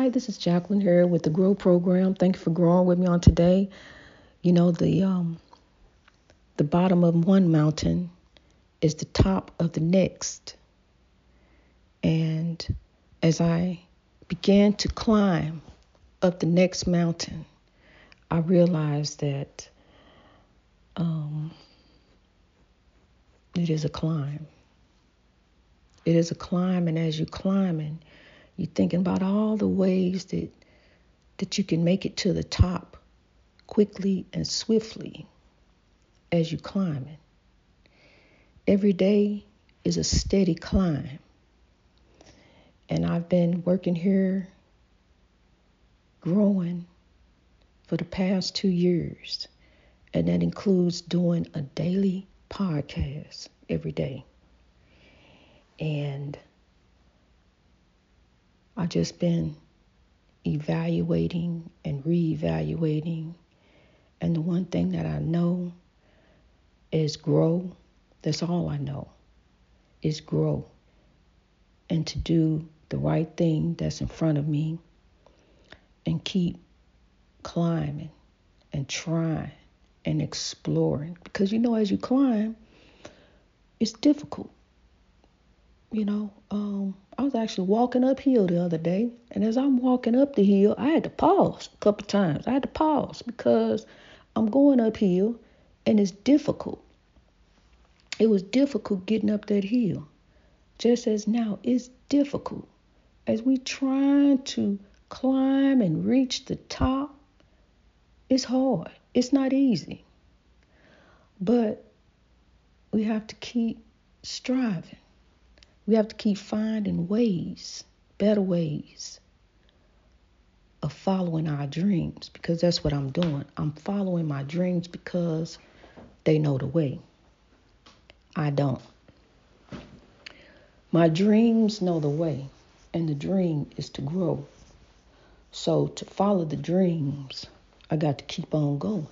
Hi, this is Jacqueline here with the Grow Program. Thank you for growing with me on today. You know the um, the bottom of one mountain is the top of the next, and as I began to climb up the next mountain, I realized that um, it is a climb. It is a climb, and as you're climbing, you're thinking about all the ways that that you can make it to the top quickly and swiftly as you're climbing. Every day is a steady climb. And I've been working here growing for the past two years. And that includes doing a daily podcast every day. And I've just been evaluating and reevaluating. And the one thing that I know is grow. That's all I know is grow and to do the right thing that's in front of me and keep climbing and trying and exploring. Because you know, as you climb, it's difficult. You know, um, I was actually walking uphill the other day, and as I'm walking up the hill, I had to pause a couple times. I had to pause because I'm going uphill and it's difficult. It was difficult getting up that hill, just as now it's difficult as we trying to climb and reach the top. It's hard. It's not easy. But we have to keep striving. We have to keep finding ways, better ways of following our dreams because that's what I'm doing. I'm following my dreams because they know the way. I don't. My dreams know the way, and the dream is to grow. So, to follow the dreams, I got to keep on going.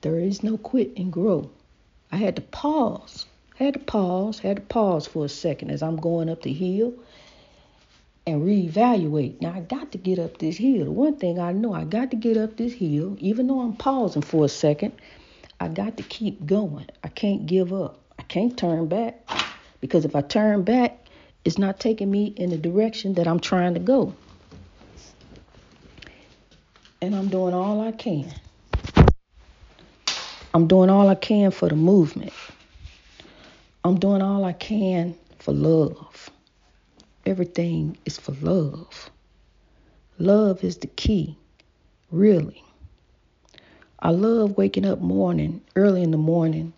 There is no quit and grow. I had to pause had to pause, had to pause for a second as I'm going up the hill and reevaluate. Now I got to get up this hill. The one thing I know, I got to get up this hill, even though I'm pausing for a second. I got to keep going. I can't give up. I can't turn back because if I turn back, it's not taking me in the direction that I'm trying to go. And I'm doing all I can. I'm doing all I can for the movement. I'm doing all I can for love. Everything is for love. Love is the key, really. I love waking up morning, early in the morning,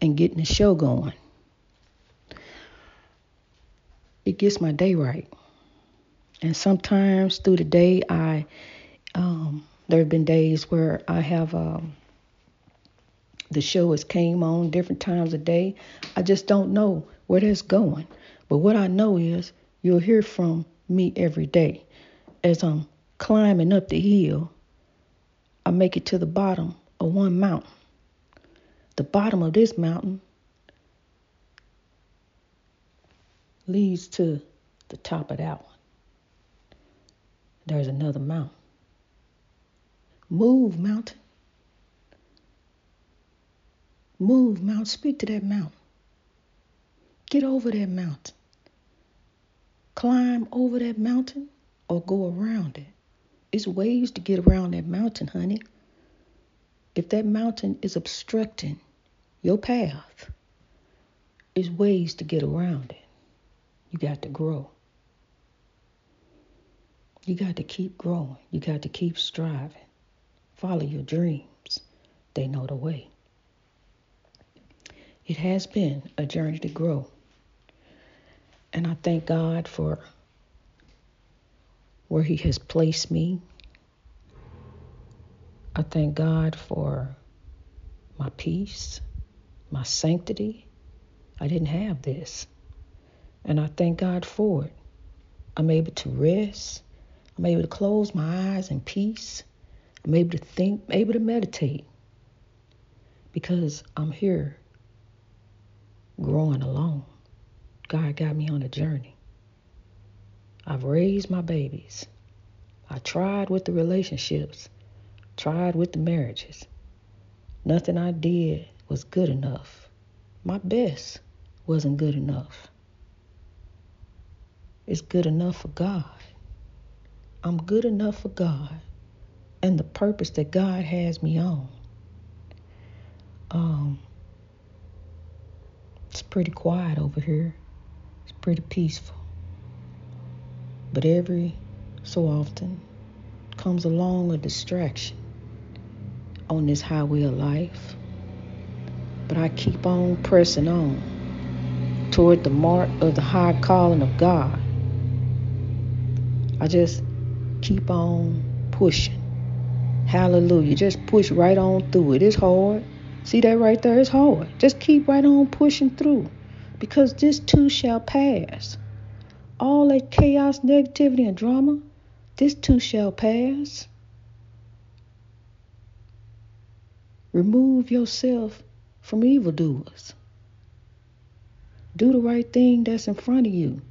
and getting the show going. It gets my day right. And sometimes through the day, I um, there have been days where I have um, the show has came on different times a day. I just don't know where that's going. But what I know is you'll hear from me every day. As I'm climbing up the hill, I make it to the bottom of one mountain. The bottom of this mountain leads to the top of that one. There's another mountain. Move, mountain. Move, Mount. Speak to that mountain. Get over that mountain. Climb over that mountain or go around it. It's ways to get around that mountain, honey. If that mountain is obstructing your path, it's ways to get around it. You got to grow. You got to keep growing. You got to keep striving. Follow your dreams. They know the way. It has been a journey to grow. And I thank God for where He has placed me. I thank God for my peace, my sanctity. I didn't have this. And I thank God for it. I'm able to rest. I'm able to close my eyes in peace. I'm able to think, able to meditate because I'm here growing alone. God got me on a journey. I've raised my babies. I tried with the relationships, tried with the marriages. Nothing I did was good enough. My best wasn't good enough. It's good enough for God. I'm good enough for God and the purpose that God has me on. Um, it's pretty quiet over here. It's pretty peaceful. But every so often comes along a distraction on this highway of life. But I keep on pressing on toward the mark of the high calling of God. I just keep on pushing. Hallelujah. Just push right on through it. It's hard. See that right there? It's hard. Just keep right on pushing through because this too shall pass. All that chaos, negativity, and drama, this too shall pass. Remove yourself from evildoers. Do the right thing that's in front of you.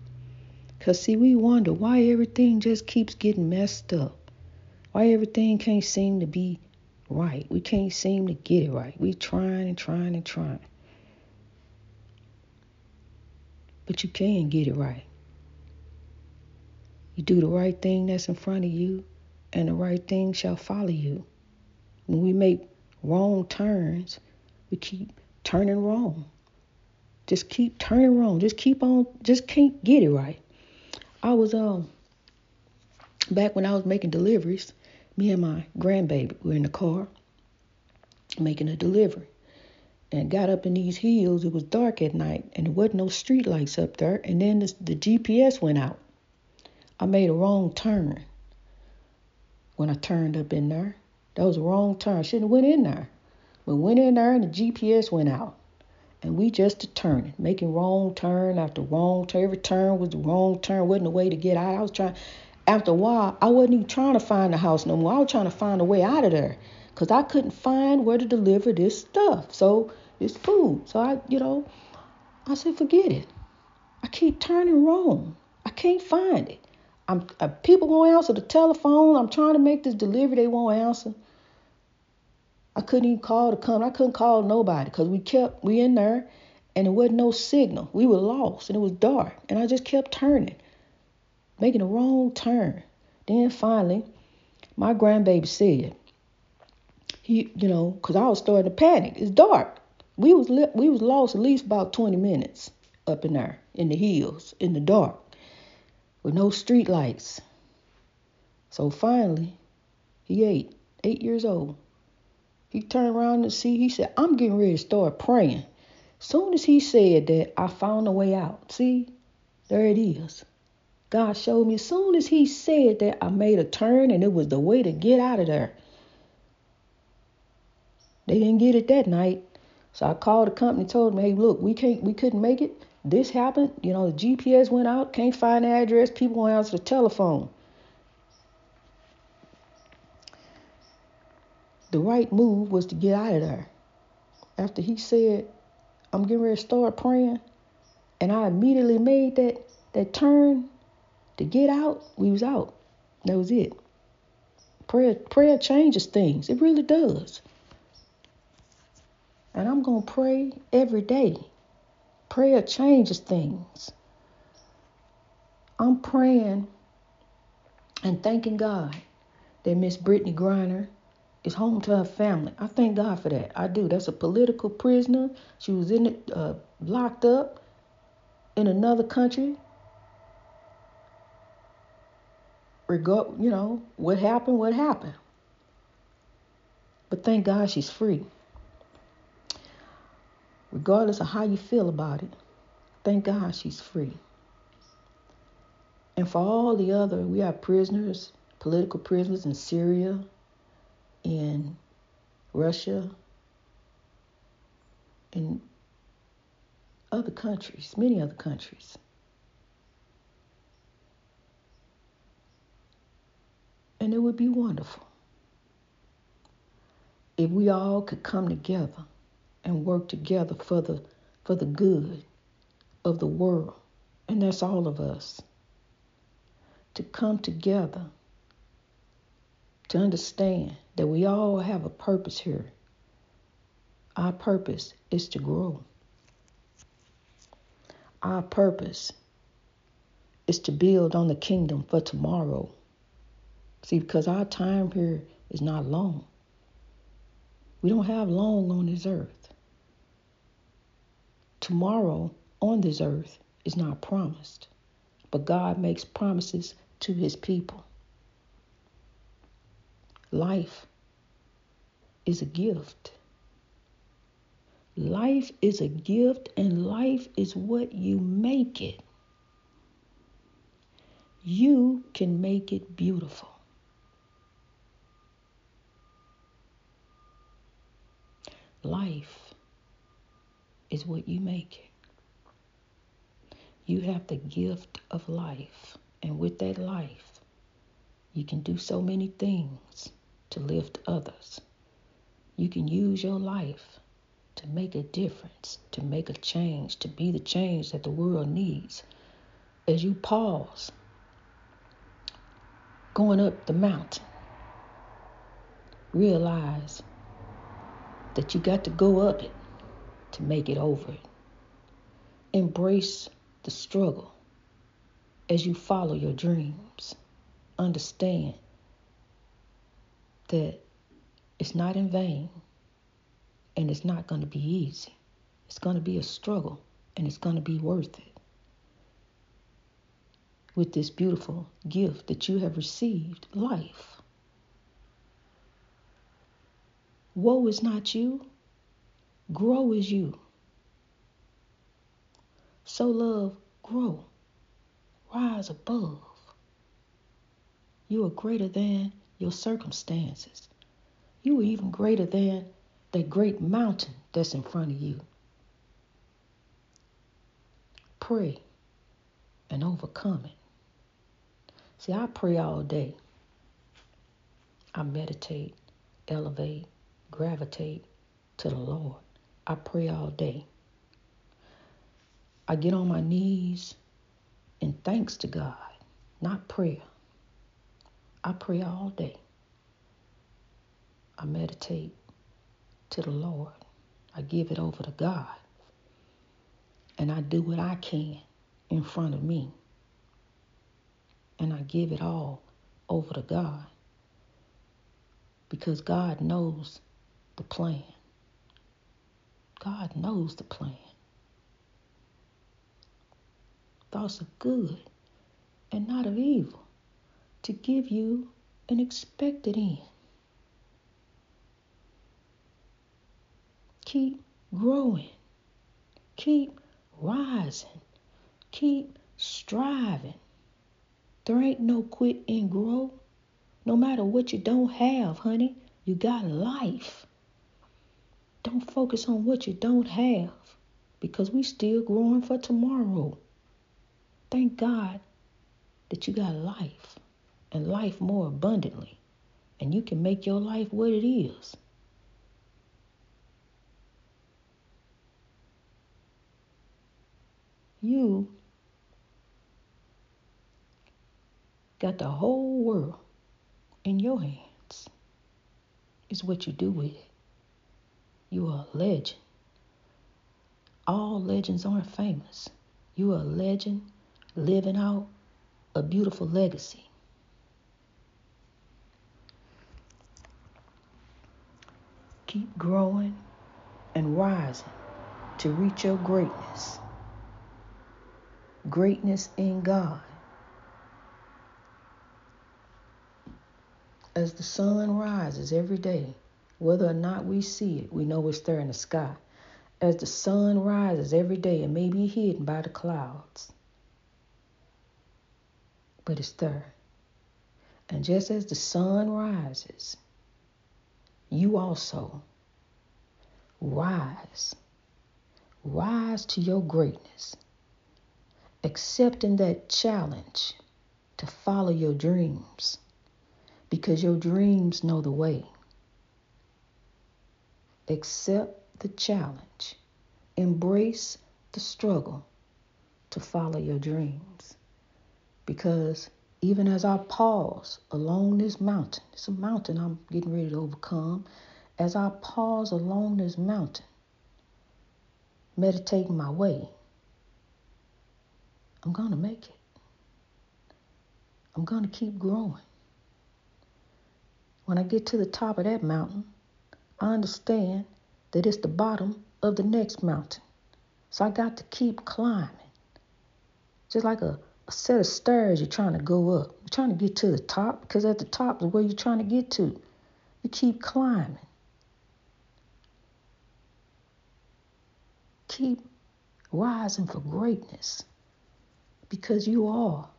Because, see, we wonder why everything just keeps getting messed up. Why everything can't seem to be right. We can't seem to get it right. We're trying and trying and trying. But you can get it right. You do the right thing that's in front of you, and the right thing shall follow you. When we make wrong turns, we keep turning wrong. Just keep turning wrong. Just keep on. Just can't get it right. I was um back when I was making deliveries me and my grandbaby were in the car making a delivery and got up in these hills. It was dark at night and there wasn't no street lights up there. And then the, GPS went out. I made a wrong turn when I turned up in there. That was a wrong turn. I shouldn't have went in there. We went in there and the GPS went out. And we just a turning, making wrong turn after wrong turn. Every turn was the wrong turn. Wasn't a way to get out. I was trying after a while, I wasn't even trying to find the house no more. I was trying to find a way out of there because I couldn't find where to deliver this stuff. So it's food. So I, you know, I said, forget it. I keep turning wrong. I can't find it. I'm uh, people won't answer the telephone. I'm trying to make this delivery. They won't answer. I couldn't even call to come. I couldn't call nobody because we kept we in there, and there wasn't no signal. We were lost, and it was dark, and I just kept turning making a wrong turn. Then finally, my grandbaby said, he, you know, because I was starting to panic. It's dark. We was li- we was lost at least about 20 minutes up in there in the hills in the dark with no street lights. So finally, he ate, eight years old. He turned around to see. He said, "I'm getting ready to start praying." Soon as he said that, I found a way out. See, there it is. God showed me as soon as He said that, I made a turn and it was the way to get out of there. They didn't get it that night. So I called the company, told them, hey, look, we can't we couldn't make it. This happened. You know, the GPS went out, can't find the address, people won't answer the telephone. The right move was to get out of there. After he said, I'm getting ready to start praying, and I immediately made that that turn to get out, we was out. That was it. Prayer prayer changes things. It really does. And I'm going to pray every day. Prayer changes things. I'm praying and thanking God that Miss Brittney Griner is home to her family. I thank God for that. I do. That's a political prisoner. She was in it, uh, locked up in another country regard, you know, what happened, what happened. But thank God she's free. Regardless of how you feel about it, thank God she's free. And for all the other, we have prisoners, political prisoners in Syria, in Russia, in other countries, many other countries. And it would be wonderful if we all could come together and work together for the for the good of the world. And that's all of us. To come together to understand that we all have a purpose here. Our purpose is to grow. Our purpose is to build on the kingdom for tomorrow. See, because our time here is not long. We don't have long on this earth. Tomorrow on this earth is not promised, but God makes promises to his people. Life is a gift. Life is a gift, and life is what you make it. You can make it beautiful. Life is what you make it. You have the gift of life, and with that life, you can do so many things to lift others. You can use your life to make a difference, to make a change, to be the change that the world needs. As you pause, going up the mountain, realize that you got to go up it to make it over it. Embrace the struggle as you follow your dreams. Understand that it's not in vain and it's not going to be easy. It's going to be a struggle and it's going to be worth it. With this beautiful gift that you have received, life. Woe is not you, grow is you. So love, grow, rise above. You are greater than your circumstances. You are even greater than that great mountain that's in front of you. Pray and overcome it. See, I pray all day. I meditate, elevate, gravitate to the Lord. I pray all day. I get on my knees in thanks to God, not prayer. I pray all day. I meditate to the Lord. I give it over to God. And I do what I can in front of me. And I give it all over to God. Because God knows the plan. God knows the plan. Thoughts of good and not of evil to give you an expected end. Keep growing. Keep rising. Keep striving. There ain't no quit and grow. No matter what you don't have, honey, you got life. Don't focus on what you don't have because we still growing for tomorrow. Thank God that you got life and life more abundantly. And you can make your life what it is. You got the whole world in your hands. Is what you do with it. You are a legend. All legends aren't famous. You are a legend living out a beautiful legacy. Keep growing and rising to reach your greatness. Greatness in God. As the sun rises every day, whether or not we see it, we know it's there in the sky. As the sun rises every day, it may be hidden by the clouds but it's there. And just as the sun rises, you also rise. Rise to your greatness, accepting that challenge to follow your dreams because your dreams know the way. Accept the challenge, embrace the struggle to follow your dreams because even as I pause along this mountain, it's a mountain I'm getting ready to overcome. As I pause along this mountain, meditating my way, I'm going to make it. I'm going to keep growing. When I get to the top of that mountain, I understand that it's the bottom of the next mountain. So I got to keep climbing. Just like a a set of stairs you're trying to go up. You're trying to get to the top because at the top is where you're trying to get to. You keep climbing. Keep rising for greatness because you are.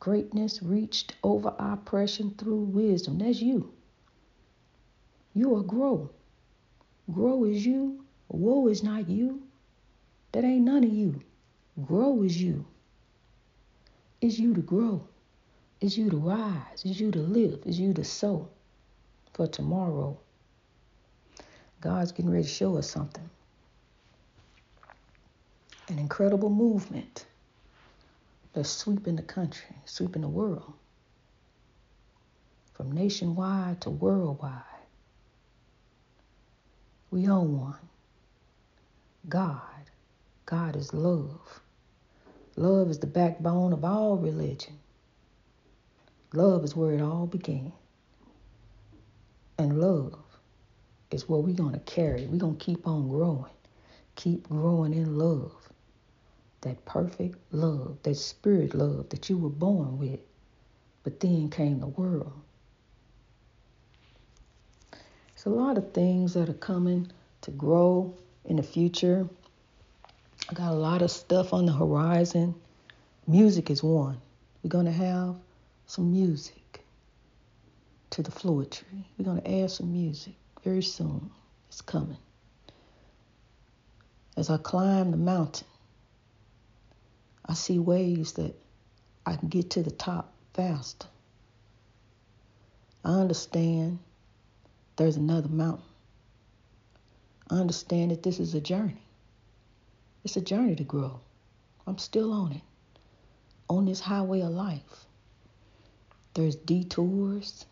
Greatness reached over oppression through wisdom. That's you. You are grow. Grow is you. Woe is not you. That ain't none of you. Grow is you. Is you to grow. Is you to rise. Is you to live. Is you to sow for tomorrow. God's getting ready to show us something. An incredible movement that's sweeping the country, sweeping the world, from nationwide to worldwide. We own one. God. God is love. Love is the backbone of all religion. Love is where it all began. And love is what we're going to carry. We're going to keep on growing. Keep growing in love. That perfect love, that spirit love that you were born with. But then came the world. A lot of things that are coming to grow in the future. I got a lot of stuff on the horizon. Music is one. We're going to have some music to the Floetry. We're going to add some music very soon. It's coming. As I climb the mountain, I see ways that I can get to the top faster. I understand there's another mountain. I understand that this is a journey. It's a journey to grow. I'm still on it, on this highway of life. There's detours,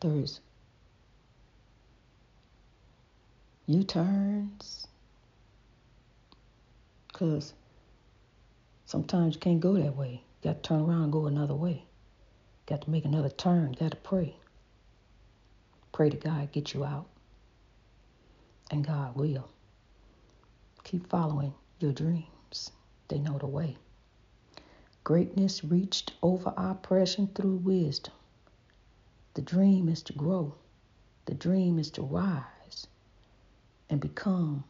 there's U turns, because sometimes you can't go that way. You got to turn around and go another way. Got to make another turn. Got to pray. Pray to God get you out. And God will. Keep following your dreams. They know the way. Greatness reached over oppression through wisdom. The dream is to grow. The dream is to rise and become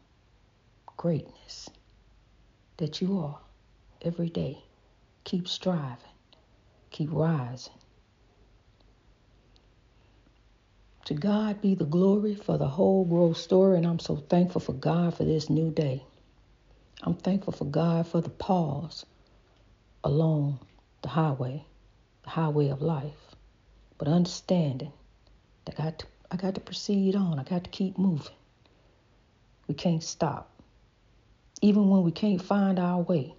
greatness that you are every day. Keep striving. Keep rising. To God be the glory for the whole growth story, and I'm so thankful for God for this new day. I'm thankful for God for the pause along the highway, the highway of life, but understanding that I got to, I got to proceed on. I got to keep moving. We can't stop. Even when we can't find our way,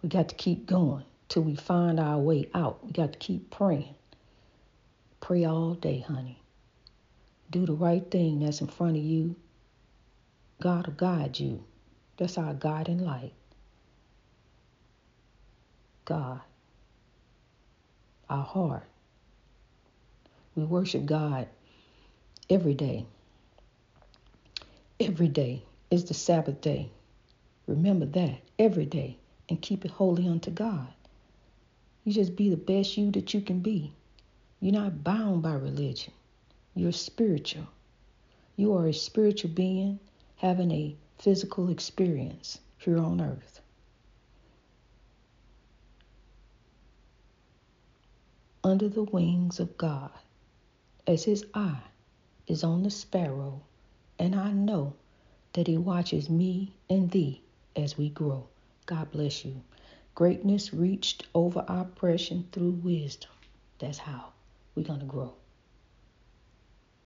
we got to keep going till we find our way out. We got to keep praying. Pray all day, honey. Do the right thing that's in front of you. God will guide you. That's our guiding light. God, our heart. We worship God every day. Every day is the Sabbath day. Remember that every day and keep it holy unto God. You just be the best you that you can be. You're not bound by religion. You're spiritual. You are a spiritual being having a physical experience here on earth. Under the wings of God, as his eye is on the sparrow, and I know that he watches me and thee as we grow. God bless you. Greatness reached over oppression through wisdom. That's how we're going to grow.